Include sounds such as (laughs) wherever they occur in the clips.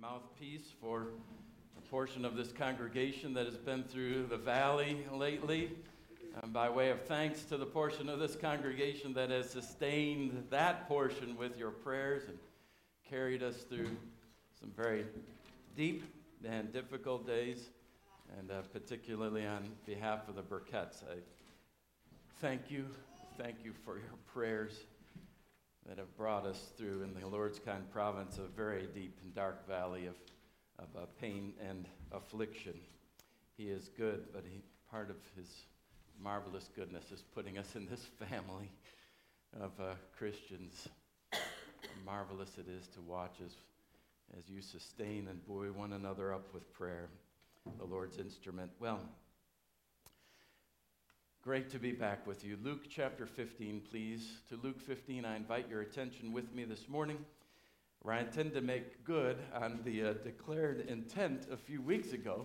mouthpiece for a portion of this congregation that has been through the valley lately. And by way of thanks to the portion of this congregation that has sustained that portion with your prayers and carried us through some very deep and difficult days, and uh, particularly on behalf of the Burketts, I thank you. Thank you for your prayers that have brought us through in the Lord's kind province a very deep and dark valley of, of uh, pain and affliction. He is good, but he, part of his marvelous goodness is putting us in this (laughs) family of uh, Christians. (coughs) Marvelous it is to watch as, as you sustain and buoy one another up with prayer, the Lord's instrument. Well, Great to be back with you. Luke chapter 15, please. To Luke 15, I invite your attention with me this morning, where I intend to make good on the uh, declared intent a few weeks ago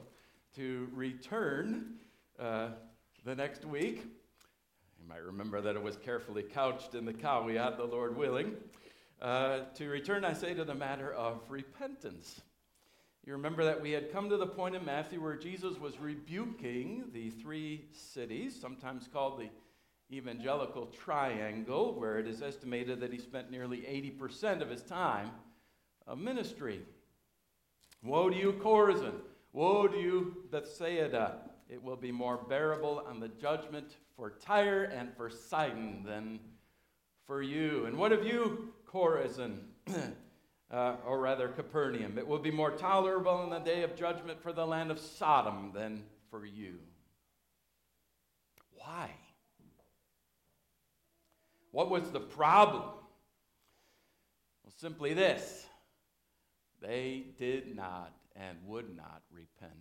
to return uh, the next week. You might remember that it was carefully couched in the caveat, the Lord willing. Uh, to return, I say, to the matter of repentance. You remember that we had come to the point in Matthew where Jesus was rebuking the three cities, sometimes called the evangelical triangle, where it is estimated that he spent nearly 80% of his time of ministry. Woe to you, Chorazin! Woe to you, Bethsaida! It will be more bearable on the judgment for Tyre and for Sidon than for you. And what of you, Chorazin? (clears throat) uh, or rather Capernaum. It will be more tolerable in the day of judgment for the land of Sodom than for you. Why? What was the problem? Well, simply this they did not and would not repent.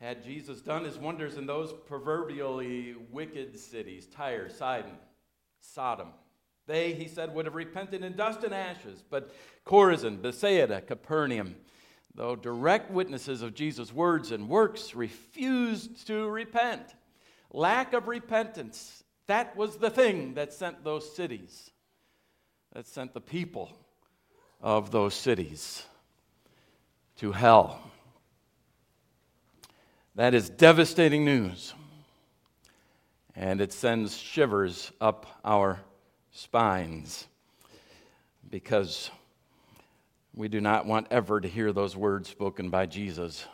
Had Jesus done his wonders in those proverbially wicked cities, Tyre, Sidon, Sodom, they, he said, would have repented in dust and ashes. But Chorazin, Bethsaida, Capernaum, though direct witnesses of Jesus' words and works, refused to repent. Lack of repentance, that was the thing that sent those cities, that sent the people of those cities to hell. That is devastating news. And it sends shivers up our spines because we do not want ever to hear those words spoken by Jesus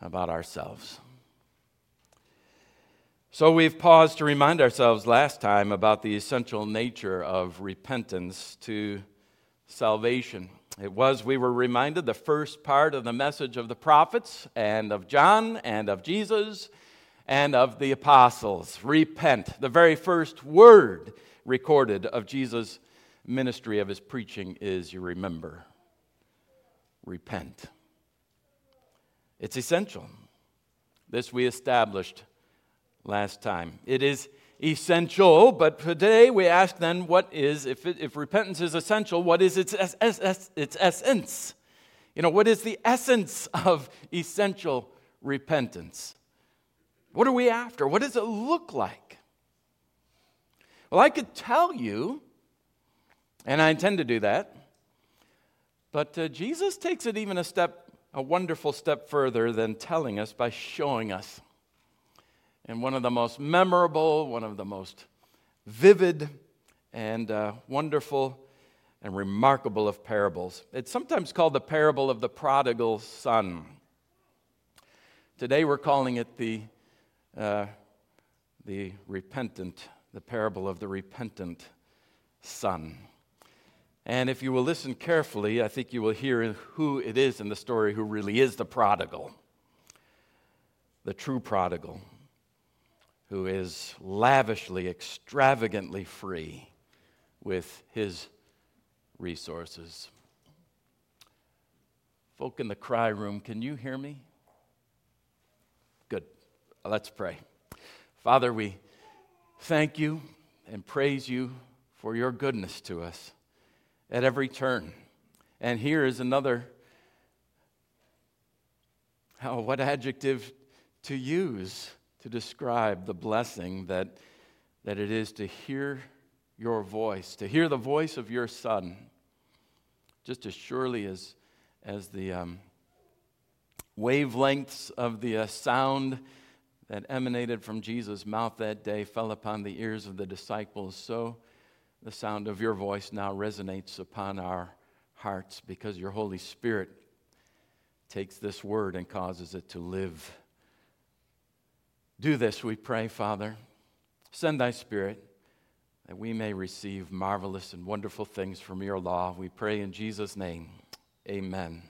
about ourselves. So we've paused to remind ourselves last time about the essential nature of repentance to salvation. It was, we were reminded, the first part of the message of the prophets and of John and of Jesus and of the apostles. Repent, the very first word recorded of Jesus' ministry of his preaching is you remember, repent. It's essential. This we established last time. It is essential, but today we ask then what is, if, it, if repentance is essential, what is its, es, es, its essence? You know, what is the essence of essential repentance? What are we after? What does it look like? Well, I could tell you, and I intend to do that, but uh, Jesus takes it even a step, a wonderful step further than telling us by showing us. And one of the most memorable, one of the most vivid, and uh, wonderful and remarkable of parables. It's sometimes called the parable of the prodigal son. Today we're calling it the, uh, the repentant the parable of the repentant son. And if you will listen carefully, I think you will hear who it is in the story who really is the prodigal, the true prodigal, who is lavishly, extravagantly free with his resources. Folk in the cry room, can you hear me? Good. Let's pray. Father, we thank you and praise you for your goodness to us at every turn. And here is another, how, what adjective to use to describe the blessing that, that it is to hear your voice, to hear the voice of your Son, just as surely as, as the um, wavelengths of the uh, sound that emanated from Jesus' mouth that day fell upon the ears of the disciples, so the sound of your voice now resonates upon our hearts because your Holy Spirit takes this word and causes it to live. Do this, we pray, Father. Send thy Spirit that we may receive marvelous and wonderful things from your law. We pray in Jesus' name. Amen.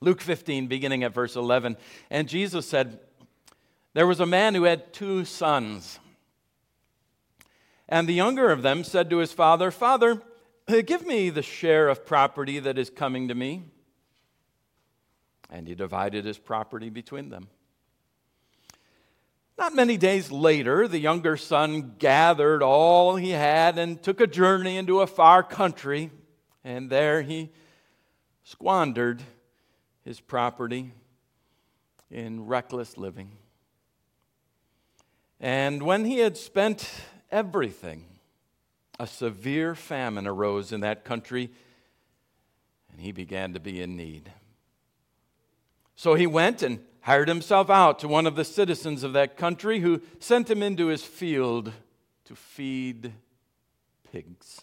Luke 15, beginning at verse 11. And Jesus said, There was a man who had two sons. And the younger of them said to his father, Father, give me the share of property that is coming to me. And he divided his property between them. Not many days later, the younger son gathered all he had and took a journey into a far country, and there he squandered his property in reckless living. And when he had spent everything, a severe famine arose in that country, and he began to be in need. So he went and hired himself out to one of the citizens of that country who sent him into his field to feed pigs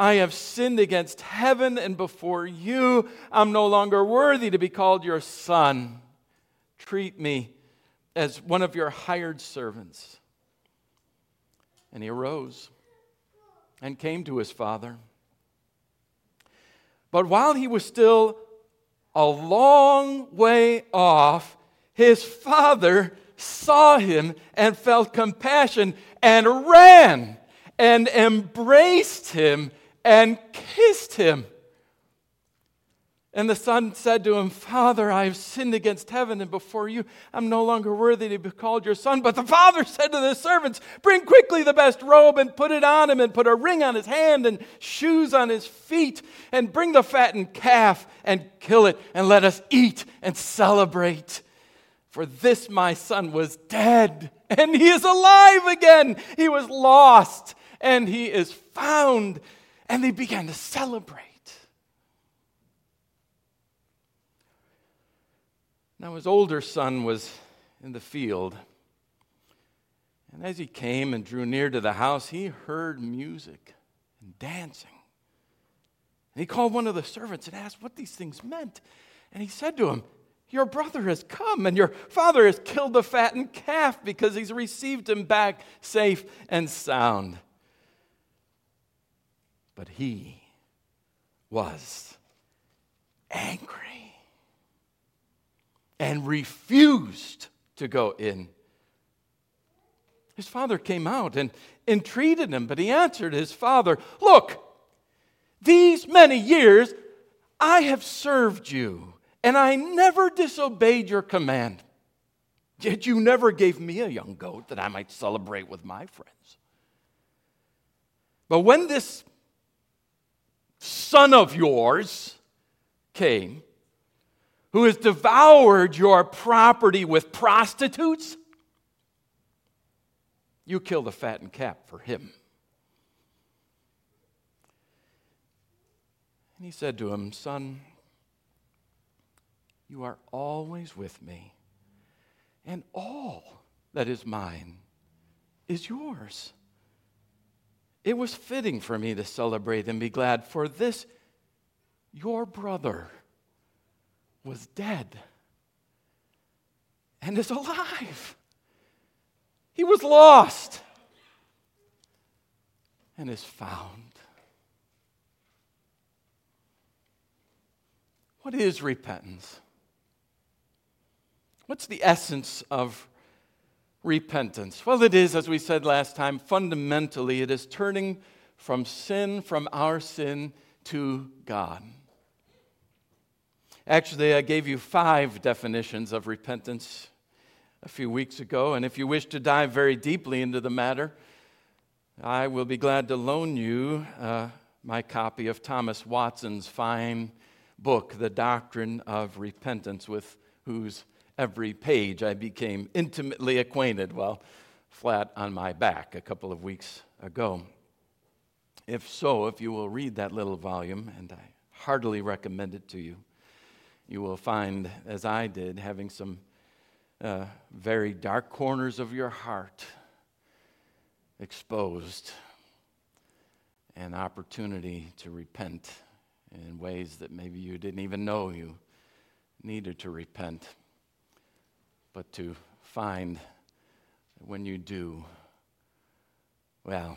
I have sinned against heaven and before you. I'm no longer worthy to be called your son. Treat me as one of your hired servants. And he arose and came to his father. But while he was still a long way off, his father saw him and felt compassion and ran and embraced him and kissed him. And the son said to him, Father, I have sinned against heaven and before you. I'm no longer worthy to be called your son. But the father (laughs) said to the servants, Bring quickly the best robe and put it on him, and put a ring on his hand and shoes on his feet, and bring the fattened calf and kill it, and let us eat and celebrate. For this my son was dead, and he is alive again. He was lost, and he is found and they began to celebrate. Now, his older son was in the field. And as he came and drew near to the house, he heard music and dancing. And he called one of the servants and asked what these things meant. And he said to him, Your brother has come, and your father has killed the fattened calf because he's received him back safe and sound. But he was angry and refused to go in. His father came out and entreated him, but he answered his father, Look, these many years I have served you, and I never disobeyed your command. Yet you never gave me a young goat that I might celebrate with my friends. But when this son of yours came, who has devoured your property with prostitutes, you kill the fattened calf for him. And he said to him, Son, you are always with me, and all that is mine is yours. It was fitting for me to celebrate and be glad, for this, your brother, was dead and is alive. He was lost and is found. What is repentance? What's the essence of repentance? Well, it is, as we said last time, fundamentally, it is turning from sin, from our sin, to God. Actually, I gave you five definitions of repentance a few weeks ago, and if you wish to dive very deeply into the matter, I will be glad to loan you uh, my copy of Thomas Watson's fine book, The Doctrine of Repentance, with whose every page I became intimately acquainted while flat on my back a couple of weeks ago. If so, if you will read that little volume, and I heartily recommend it to you, you will find, as I did, having some uh, very dark corners of your heart exposed, an opportunity to repent in ways that maybe you didn't even know you needed to repent, but to find that when you do, well,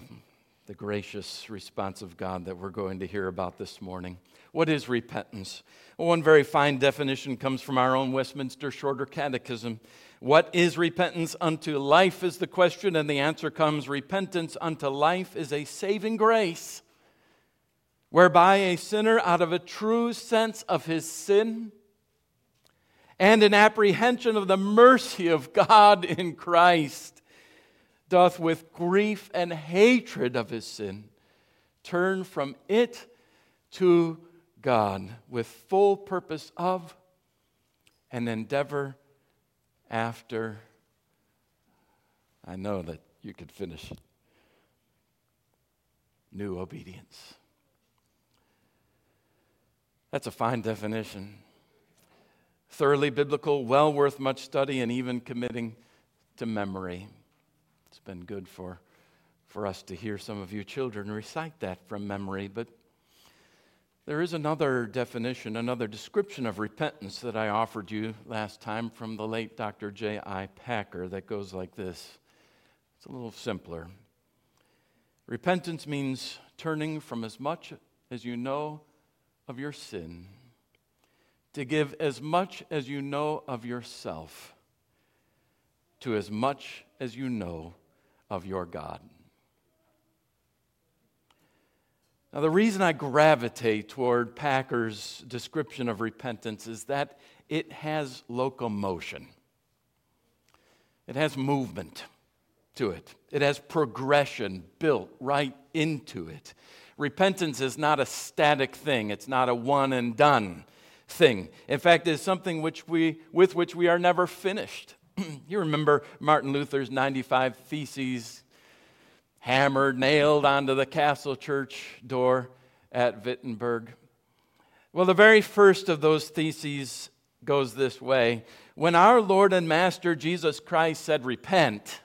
the gracious response of God that we're going to hear about this morning. What is repentance? Well, one very fine definition comes from our own Westminster Shorter Catechism. What is repentance unto life is the question, and the answer comes repentance unto life is a saving grace, whereby a sinner, out of a true sense of his sin and an apprehension of the mercy of God in Christ, doth with grief and hatred of his sin turn from it to God with full purpose of and endeavor after. I know that you could finish. New obedience. That's a fine definition. Thoroughly biblical, well worth much study, and even committing to memory. It's been good for, for us to hear some of you children recite that from memory, but there is another definition, another description of repentance that I offered you last time from the late Dr. J.I. Packer that goes like this. It's a little simpler. Repentance means turning from as much as you know of your sin to give as much as you know of yourself to as much as you know of your God. Now, the reason I gravitate toward Packer's description of repentance is that it has locomotion, it has movement to it, it has progression built right into it. Repentance is not a static thing, it's not a one and done thing. In fact, it's something which we, with which we are never finished. (clears throat) you remember Martin Luther's 95 Theses hammered, nailed onto the castle church door at Wittenberg. Well, the very first of those theses goes this way When our Lord and Master Jesus Christ said, Repent,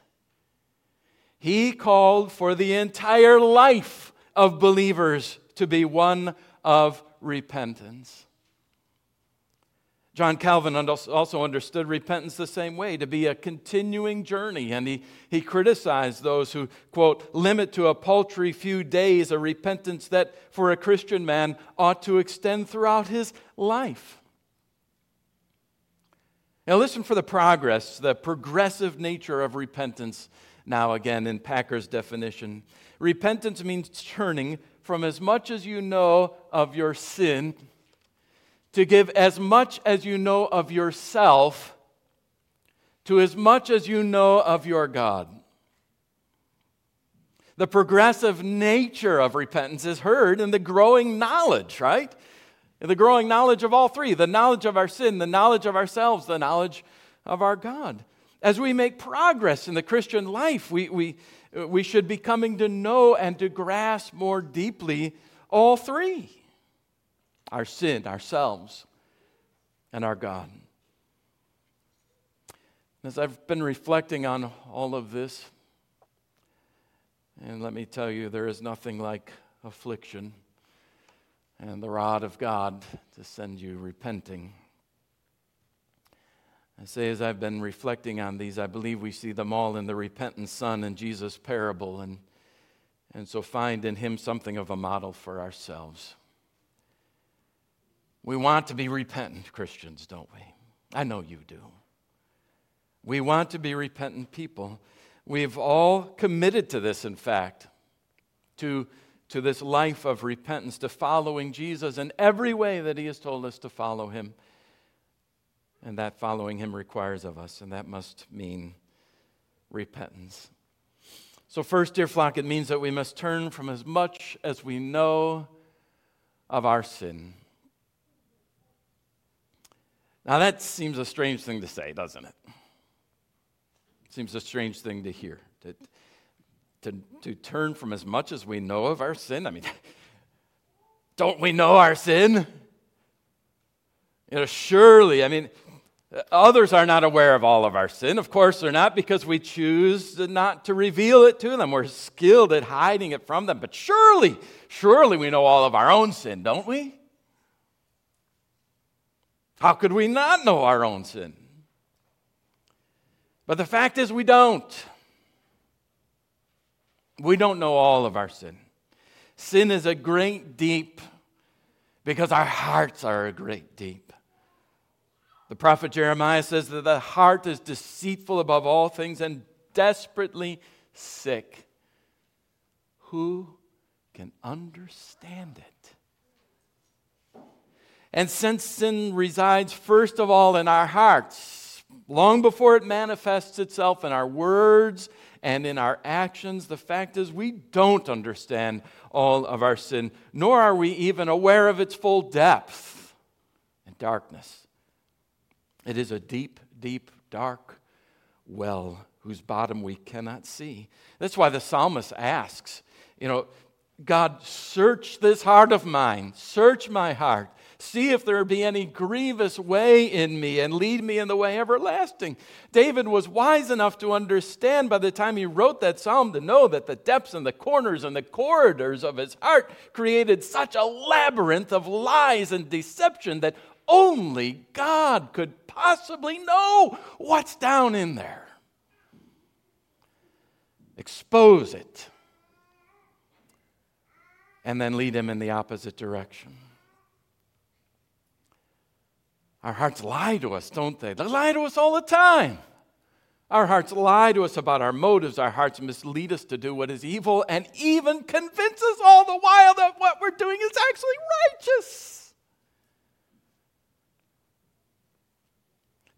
he called for the entire life of believers to be one of repentance. John Calvin also understood repentance the same way, to be a continuing journey. And he, he criticized those who, quote, limit to a paltry few days a repentance that for a Christian man ought to extend throughout his life. Now, listen for the progress, the progressive nature of repentance now, again, in Packer's definition. Repentance means turning from as much as you know of your sin to give as much as you know of yourself to as much as you know of your God. The progressive nature of repentance is heard in the growing knowledge, right? The growing knowledge of all three the knowledge of our sin, the knowledge of ourselves, the knowledge of our God. As we make progress in the Christian life, we, we, we should be coming to know and to grasp more deeply all three our sin, ourselves, and our God. As I've been reflecting on all of this, and let me tell you, there is nothing like affliction and the rod of God to send you repenting. I say, as I've been reflecting on these, I believe we see them all in the repentant son in Jesus' parable, and, and so find in him something of a model for ourselves. We want to be repentant Christians, don't we? I know you do. We want to be repentant people. We've all committed to this, in fact, to, to this life of repentance, to following Jesus in every way that He has told us to follow Him. And that following him requires of us, and that must mean repentance. So, first, dear flock, it means that we must turn from as much as we know of our sin. Now, that seems a strange thing to say, doesn't it? Seems a strange thing to hear. To, to, to turn from as much as we know of our sin. I mean, (laughs) don't we know our sin? You know, surely, I mean, Others are not aware of all of our sin. Of course, they're not because we choose not to reveal it to them. We're skilled at hiding it from them. But surely, surely we know all of our own sin, don't we? How could we not know our own sin? But the fact is, we don't. We don't know all of our sin. Sin is a great deep because our hearts are a great deep. The prophet Jeremiah says that the heart is deceitful above all things and desperately sick. Who can understand it? And since sin resides first of all in our hearts, long before it manifests itself in our words and in our actions, the fact is we don't understand all of our sin, nor are we even aware of its full depth and darkness. It is a deep, deep, dark well whose bottom we cannot see. That's why the psalmist asks, you know, God, search this heart of mine, search my heart, see if there be any grievous way in me, and lead me in the way everlasting. David was wise enough to understand by the time he wrote that psalm to know that the depths and the corners and the corridors of his heart created such a labyrinth of lies and deception that only God could possibly know what's down in there. Expose it. And then lead him in the opposite direction. Our hearts lie to us, don't they? They lie to us all the time. Our hearts lie to us about our motives. Our hearts mislead us to do what is evil and even convince us all the while that what we're doing is actually righteous.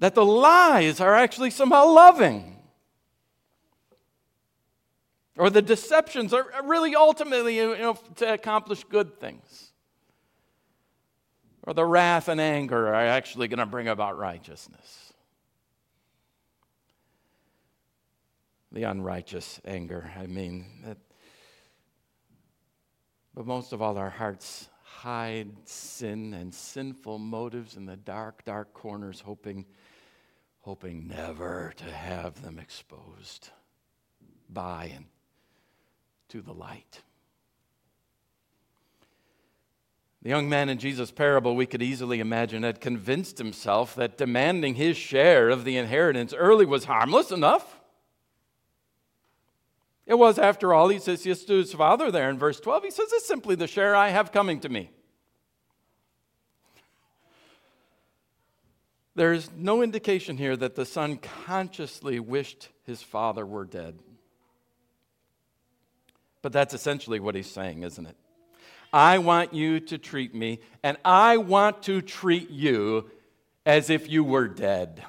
that the lies are actually somehow loving. Or the deceptions are really ultimately you know, to accomplish good things. Or the wrath and anger are actually going to bring about righteousness. The unrighteous anger, I mean. That, but most of all, our hearts hide sin and sinful motives in the dark, dark corners, hoping hoping never to have them exposed by and to the light. The young man in Jesus' parable, we could easily imagine, had convinced himself that demanding his share of the inheritance early was harmless enough. It was, after all, he says yes to his father there in verse 12. He says, It's simply the share I have coming to me. There's no indication here that the son consciously wished his father were dead. But that's essentially what he's saying, isn't it? I want you to treat me, and I want to treat you as if you were dead.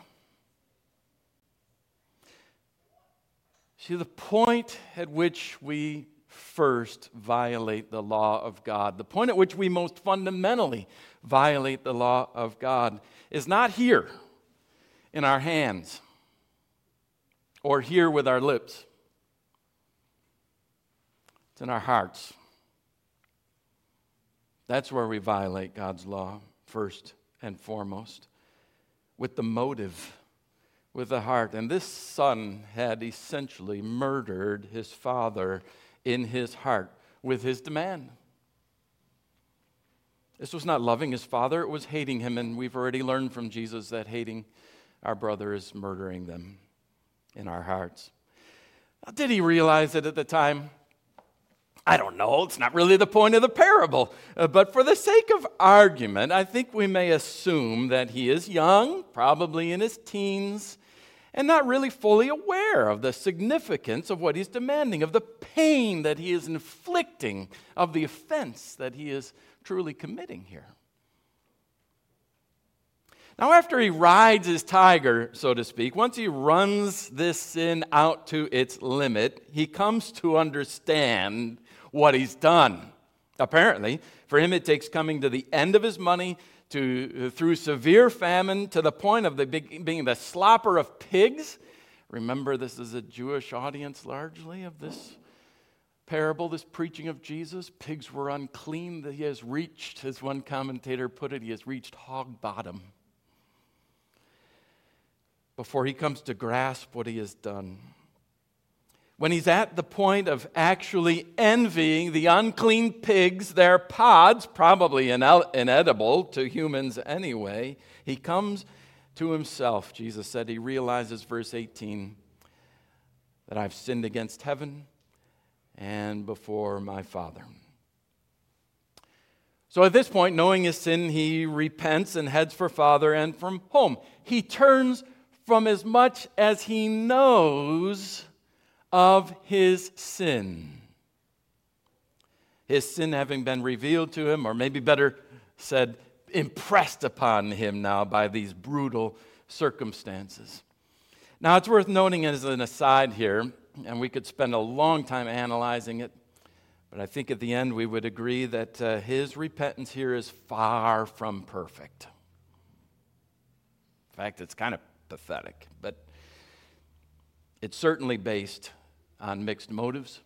See, the point at which we first violate the law of God, the point at which we most fundamentally violate the law of God, is not here in our hands or here with our lips, it's in our hearts. That's where we violate God's law first and foremost with the motive, with the heart. And this son had essentially murdered his father in his heart with his demand. This was not loving his father, it was hating him. And we've already learned from Jesus that hating our brother is murdering them in our hearts. Did he realize it at the time? I don't know. It's not really the point of the parable. Uh, but for the sake of argument, I think we may assume that he is young, probably in his teens, and not really fully aware of the significance of what he's demanding, of the pain that he is inflicting, of the offense that he is truly committing here. Now, after he rides his tiger, so to speak, once he runs this sin out to its limit, he comes to understand what he's done. Apparently, for him, it takes coming to the end of his money to, through severe famine to the point of the, being the slopper of pigs. Remember, this is a Jewish audience largely of this parable, this preaching of Jesus. Pigs were unclean. That he has reached, as one commentator put it, he has reached hog bottom before he comes to grasp what he has done. When he's at the point of actually envying the unclean pigs, their pods, probably inedible to humans anyway, he comes to himself. Jesus said he realizes, verse 18, that I've sinned against heaven and before my Father. So at this point, knowing his sin, he repents and heads for Father and from home. He turns from as much as he knows of his sin. His sin having been revealed to him, or maybe better said, impressed upon him now by these brutal circumstances. Now, it's worth noting as an aside here, and we could spend a long time analyzing it, but I think at the end we would agree that uh, his repentance here is far from perfect. In fact, it's kind of pathetic. But it's certainly based on mixed motives,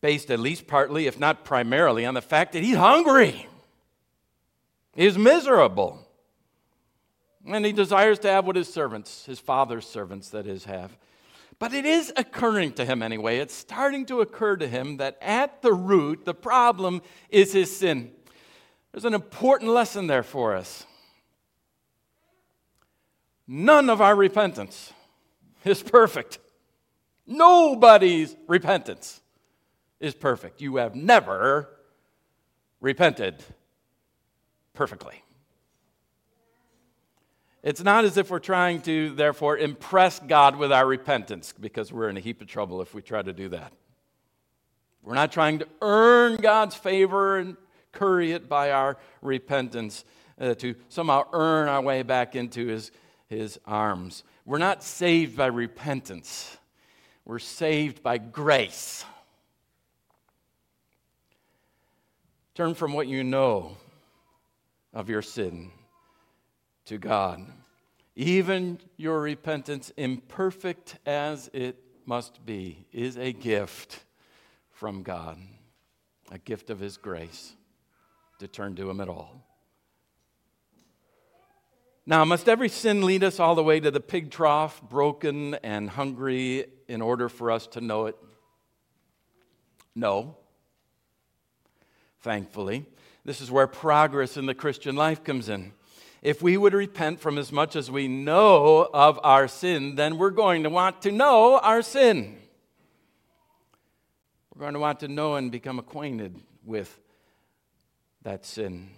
based at least partly, if not primarily, on the fact that he's hungry, he's miserable, and he desires to have what his servants, his father's servants, that is, have. But it is occurring to him anyway. It's starting to occur to him that at the root, the problem is his sin. There's an important lesson there for us. None of our repentance is perfect. Nobody's repentance is perfect. You have never repented perfectly. It's not as if we're trying to, therefore, impress God with our repentance, because we're in a heap of trouble if we try to do that. We're not trying to earn God's favor and curry it by our repentance uh, to somehow earn our way back into His his arms. We're not saved by repentance, we're saved by grace. Turn from what you know of your sin to God. Even your repentance, imperfect as it must be, is a gift from God, a gift of His grace to turn to Him at all. Now, must every sin lead us all the way to the pig trough, broken and hungry, in order for us to know it? No. Thankfully. This is where progress in the Christian life comes in. If we would repent from as much as we know of our sin, then we're going to want to know our sin. We're going to want to know and become acquainted with that sin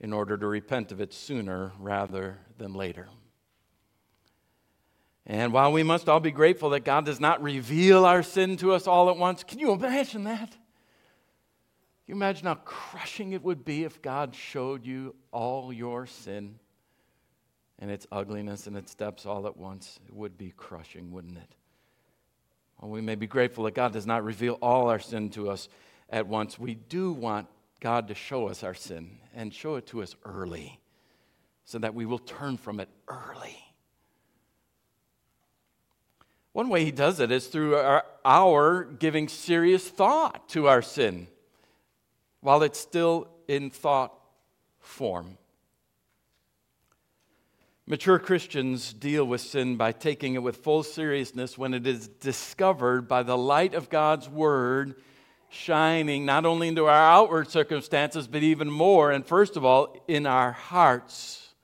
in order to repent of it sooner rather than later. And while we must all be grateful that God does not reveal our sin to us all at once, can you imagine that? Can you imagine how crushing it would be if God showed you all your sin and its ugliness and its depths all at once? It would be crushing, wouldn't it? While we may be grateful that God does not reveal all our sin to us at once, we do want God to show us our sin and show it to us early so that we will turn from it early. One way he does it is through our, our, giving serious thought to our sin while it's still in thought form. Mature Christians deal with sin by taking it with full seriousness when it is discovered by the light of God's Word shining not only into our outward circumstances, but even more, and first of all, in our hearts.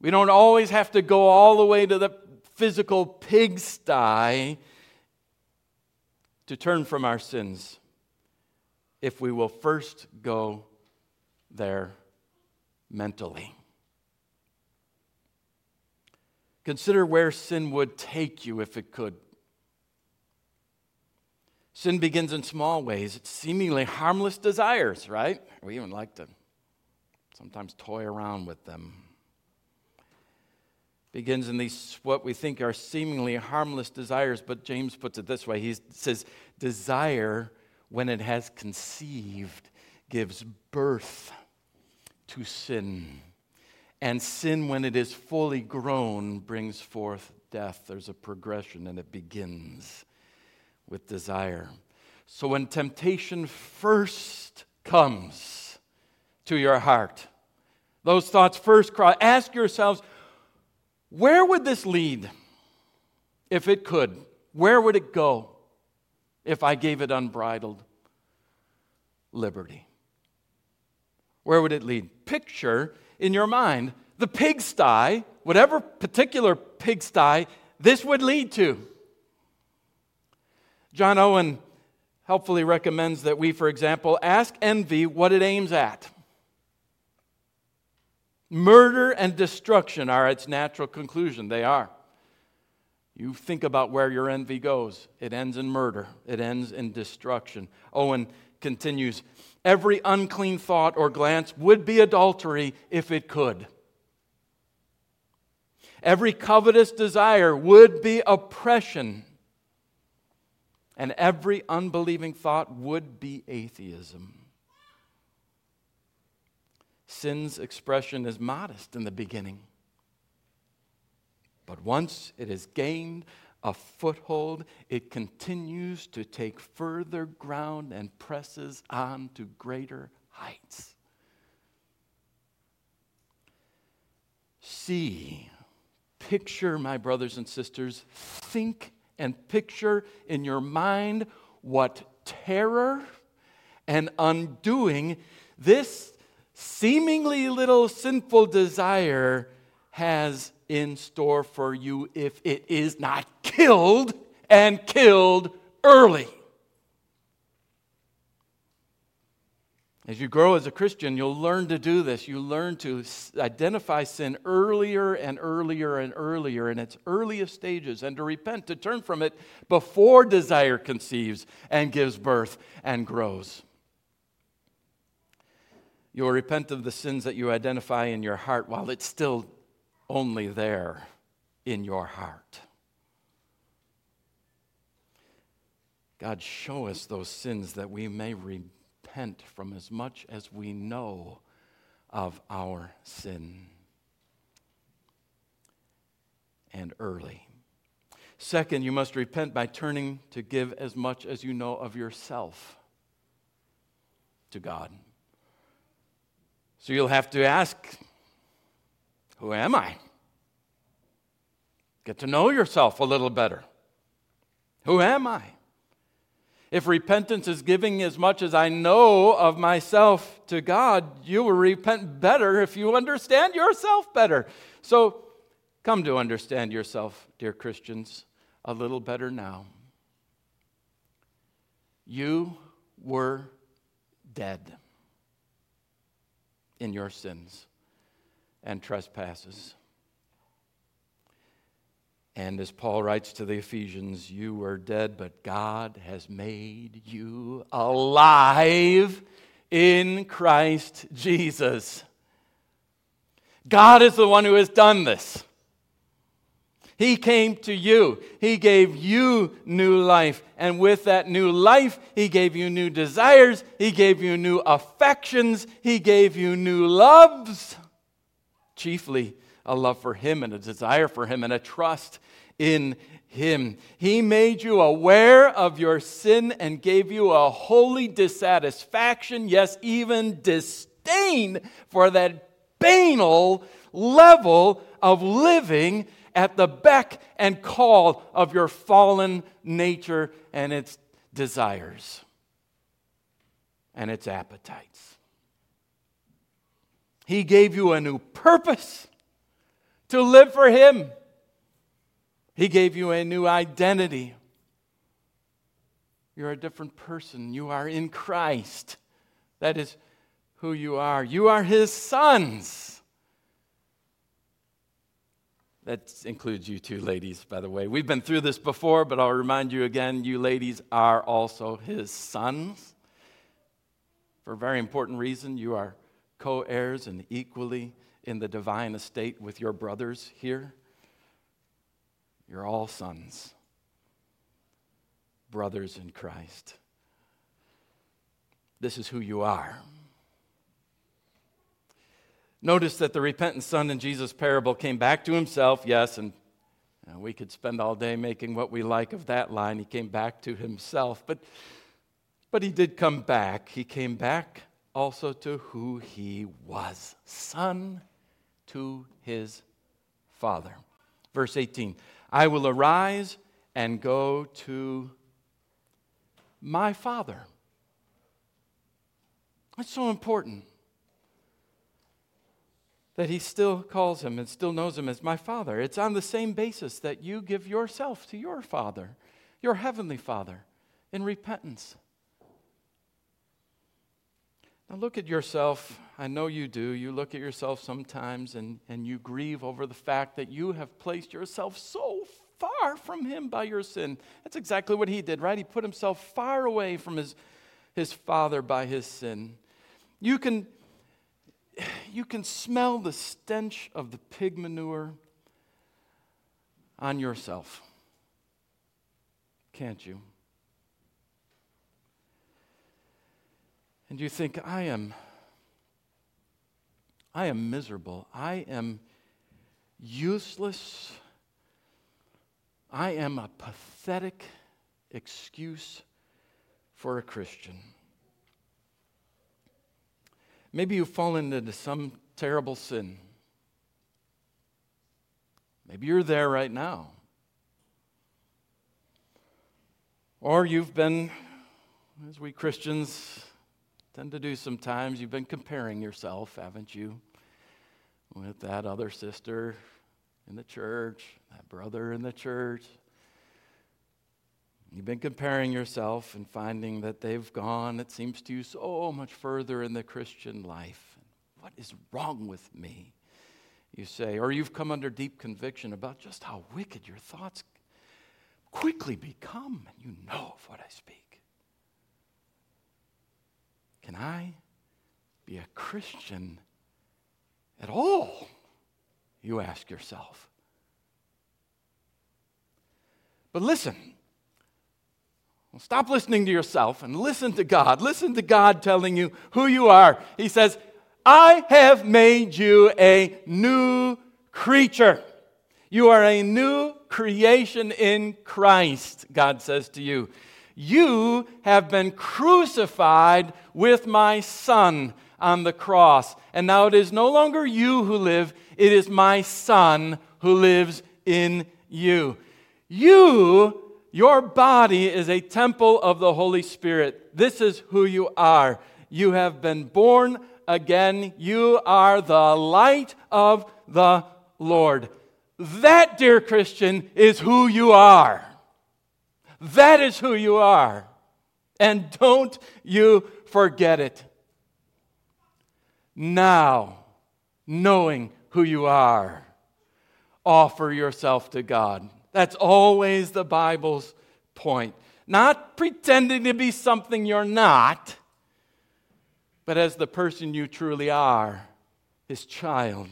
We don't always have to go all the way to the physical pigsty to turn from our sins if we will first go there mentally. Consider where sin would take you if it could. Sin begins in small ways. It's seemingly harmless desires, right? We even like to sometimes toy around with them. Begins in these, what we think are seemingly harmless desires, but James puts it this way He says, Desire, when it has conceived, gives birth to sin. And sin, when it is fully grown, brings forth death. There's a progression, and it begins with desire. So when temptation first comes to your heart, those thoughts first cry, ask yourselves, where would this lead if it could? Where would it go if I gave it unbridled liberty? Where would it lead? Picture in your mind the pigsty, whatever particular pigsty this would lead to. John Owen helpfully recommends that we, for example, ask envy what it aims at. Murder and destruction are its natural conclusion. They are. You think about where your envy goes. It ends in murder, it ends in destruction. Owen continues Every unclean thought or glance would be adultery if it could. Every covetous desire would be oppression and every unbelieving thought would be atheism. Sin's expression is modest in the beginning, but once it has gained a foothold, it continues to take further ground and presses on to greater heights. See, picture, my brothers and sisters, think and picture in your mind what terror and undoing this seemingly little sinful desire has in store for you if it is not killed and killed early. As you grow as a Christian, you'll learn to do this. You learn to identify sin earlier and earlier and earlier in its earliest stages and to repent, to turn from it before desire conceives and gives birth and grows. You'll repent of the sins that you identify in your heart while it's still only there in your heart. God, show us those sins that we may repent from as much as we know of our sin. And early. Second, you must repent by turning to give as much as you know of yourself to God. So you'll have to ask, Who am I? Get to know yourself a little better. Who am I? If repentance is giving as much as I know of myself to God, you will repent better if you understand yourself better. So come to understand yourself, dear Christians, a little better now. You were dead in your sins and trespasses. And as Paul writes to the Ephesians, you were dead, but God has made you alive in Christ Jesus. God is the one who has done this. He came to you. He gave you new life. And with that new life, He gave you new desires. He gave you new affections. He gave you new loves. Chiefly, a love for Him and a desire for Him and a trust in Him. He made you aware of your sin and gave you a holy dissatisfaction, yes, even disdain for that banal level of living at the beck and call of your fallen nature and its desires and its appetites. He gave you a new purpose to live for Him. He gave you a new identity. You're a different person. You are in Christ. That is who you are. You are His sons. That includes you two ladies, by the way. We've been through this before, but I'll remind you again you ladies are also His sons. For a very important reason, you are co heirs and equally in the divine estate with your brothers here? You're all sons, brothers in Christ. This is who you are. Notice that the repentant son in Jesus' parable came back to himself, yes, and we could spend all day making what we like of that line. He came back to himself, but, but he did come back. He came back also to who he was son to his father. Verse 18 I will arise and go to my father. That's so important that he still calls him and still knows him as my father. It's on the same basis that you give yourself to your father, your heavenly father, in repentance. Now look at yourself. I know you do. You look at yourself sometimes and, and you grieve over the fact that you have placed yourself so far from him by your sin. That's exactly what he did, right? He put himself far away from his, his father by his sin. You can you can smell the stench of the pig manure on yourself. Can't you? And you think, I am, I am miserable. I am useless. I am a pathetic excuse for a Christian. Maybe you've fallen into some terrible sin. Maybe you're there right now. Or you've been, as we Christians tend to do sometimes, you've been comparing yourself, haven't you, with that other sister in the church, that brother in the church, You've been comparing yourself and finding that they've gone, it seems to you, so much further in the Christian life. What is wrong with me? You say, or you've come under deep conviction about just how wicked your thoughts quickly become, and you know of what I speak. Can I be a Christian at all? You ask yourself. But listen, Stop listening to yourself and listen to God. Listen to God telling you who you are. He says, I have made you a new creature. You are a new creation in Christ, God says to you. You have been crucified with my Son on the cross. And now it is no longer you who live, it is my Son who lives in you. You your body is a temple of the Holy Spirit. This is who you are. You have been born again. You are the light of the Lord. That, dear Christian, is who you are. That is who you are. And don't you forget it. Now, knowing who you are, offer yourself to God. That's always the Bible's point. Not pretending to be something you're not, but as the person you truly are, his child,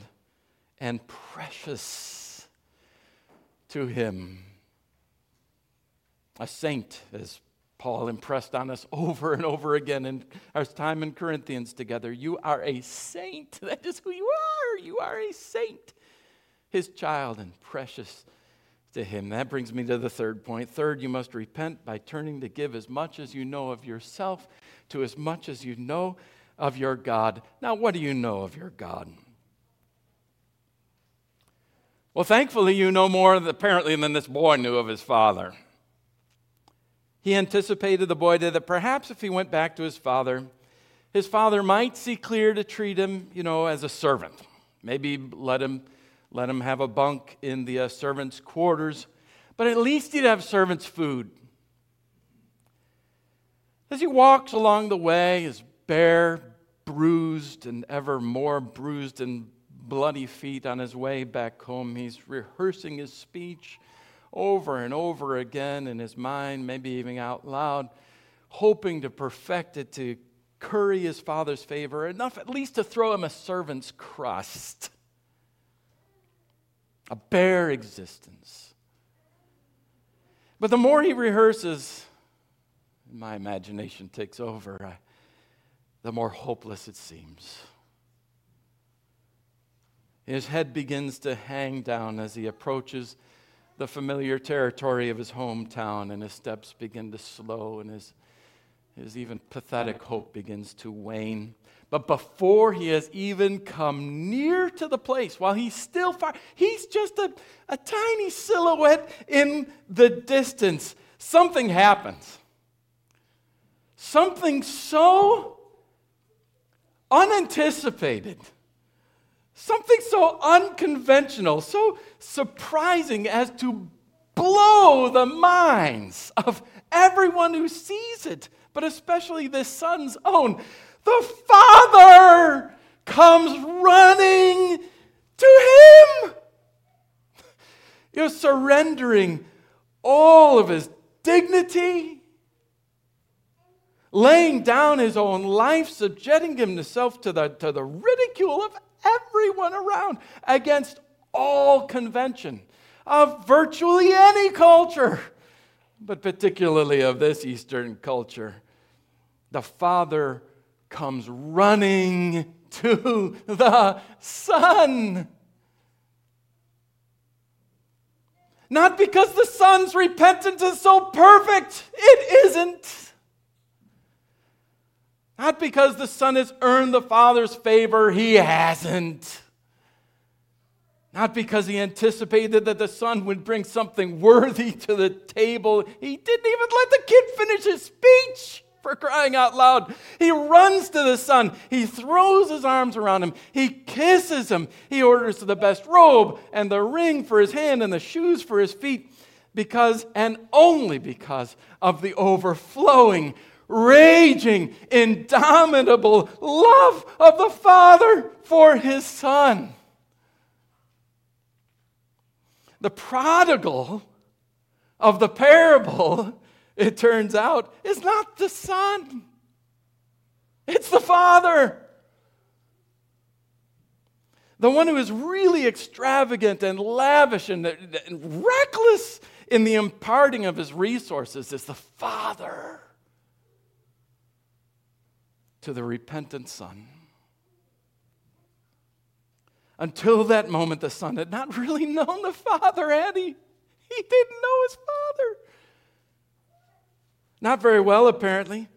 and precious to him. A saint, as Paul impressed on us over and over again in our time in Corinthians together. You are a saint. (laughs) That is who you are. You are a saint, his child, and precious to him. That brings me to the third point. Third, you must repent by turning to give as much as you know of yourself to as much as you know of your God. Now, what do you know of your God? Well, thankfully, you know more apparently than this boy knew of his father. He anticipated the boy did that perhaps if he went back to his father, his father might see clear to treat him, you know, as a servant. Maybe let him let him have a bunk in the uh, servants' quarters, but at least he'd have servants' food. As he walks along the way, his bare, bruised, and ever more bruised and bloody feet on his way back home, he's rehearsing his speech over and over again in his mind, maybe even out loud, hoping to perfect it, to curry his father's favor, enough at least to throw him a servant's crust. A bare existence. But the more he rehearses, my imagination takes over, I, the more hopeless it seems. His head begins to hang down as he approaches the familiar territory of his hometown, and his steps begin to slow, and his, his even pathetic hope begins to wane. But before he has even come near to the place, while he's still far, he's just a, a tiny silhouette in the distance. Something happens. Something so unanticipated Something so unconventional, so surprising as to blow the minds of everyone who sees it, but especially the son's own. The father comes running to him. You're surrendering all of his dignity, laying down his own life, subjecting himself to the, to the ridicule of everyone around against all convention of virtually any culture, but particularly of this Eastern culture. The Father comes running to the Son. Not because the Son's repentance is so perfect, it isn't. Not because the Son has earned the Father's favor, he hasn't. Not because he anticipated that the Son would bring something worthy to the table. He didn't even let the kid finish his speech for crying out loud. He runs to the Son. He throws his arms around him. He kisses him. He orders the best robe and the ring for his hand and the shoes for his feet because and only because of the overflowing raging, indomitable love of the Father for his Son. The prodigal of the parable, it turns out, is not the Son, it's the Father. The one who is really extravagant and lavish and, and reckless in the imparting of his resources is the Father to the repentant son. Until that moment, the son had not really known the father, had he? He didn't know his father. Not very well, apparently.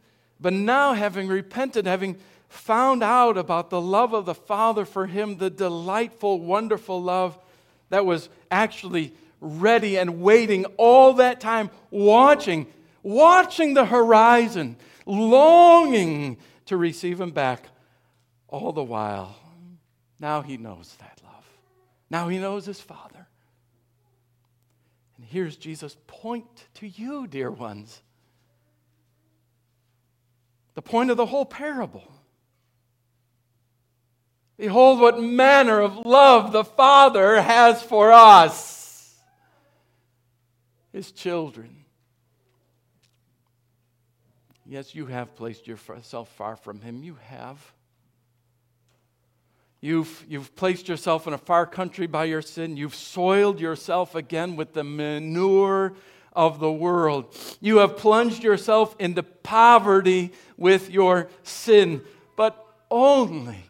But now, having repented, having found out about the love of the Father for him, the delightful, wonderful love that was actually ready and waiting all that time, watching, watching the horizon, longing to receive him back all the while. Now he knows that love. Now he knows his Father. And here's Jesus' point to you, dear ones. The point of the whole parable. Behold, what manner of love the Father has for us, his children. Yes, you have placed yourself far from Him. You have. You've, you've placed yourself in a far country by your sin. You've soiled yourself again with the manure of the world. You have plunged yourself into poverty with your sin. But only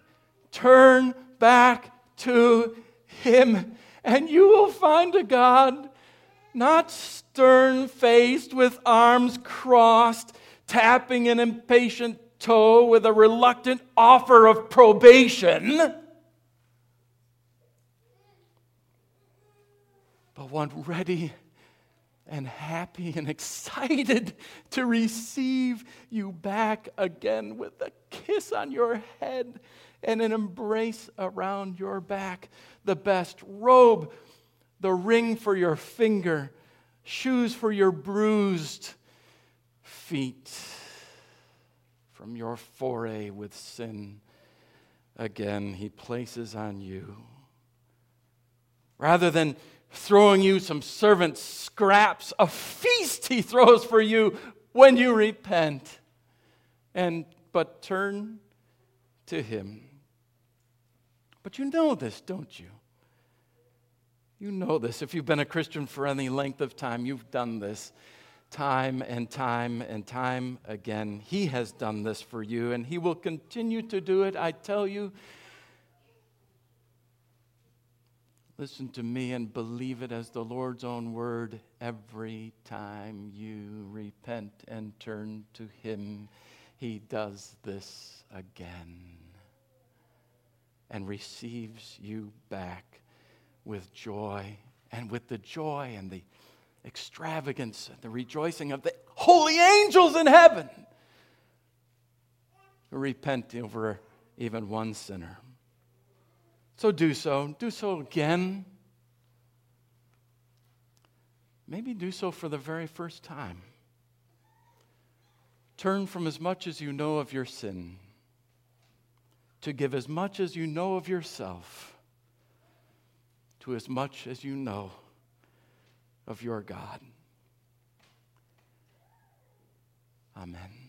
turn back to Him, and you will find a God not stern faced with arms crossed tapping an impatient toe with a reluctant offer of probation, but one ready and happy and excited to receive you back again with a kiss on your head and an embrace around your back, the best robe, the ring for your finger, shoes for your bruised feet from your foray with sin again, he places on you. Rather than throwing you some servant scraps, a feast he throws for you when you repent. And but turn to Him. But you know this, don't you? You know this. If you've been a Christian for any length of time, you've done this time and time and time again. He has done this for you, and He will continue to do it. I tell you, listen to me and believe it as the Lord's own word every time you repent and turn to Him. He does this again and receives you back with joy and with the joy and the extravagance and the rejoicing of the holy angels in heaven repent over even one sinner. So do so. Do so again. Maybe do so for the very first time. Turn from as much as you know of your sin to give as much as you know of yourself to as much as you know of your God. Amen.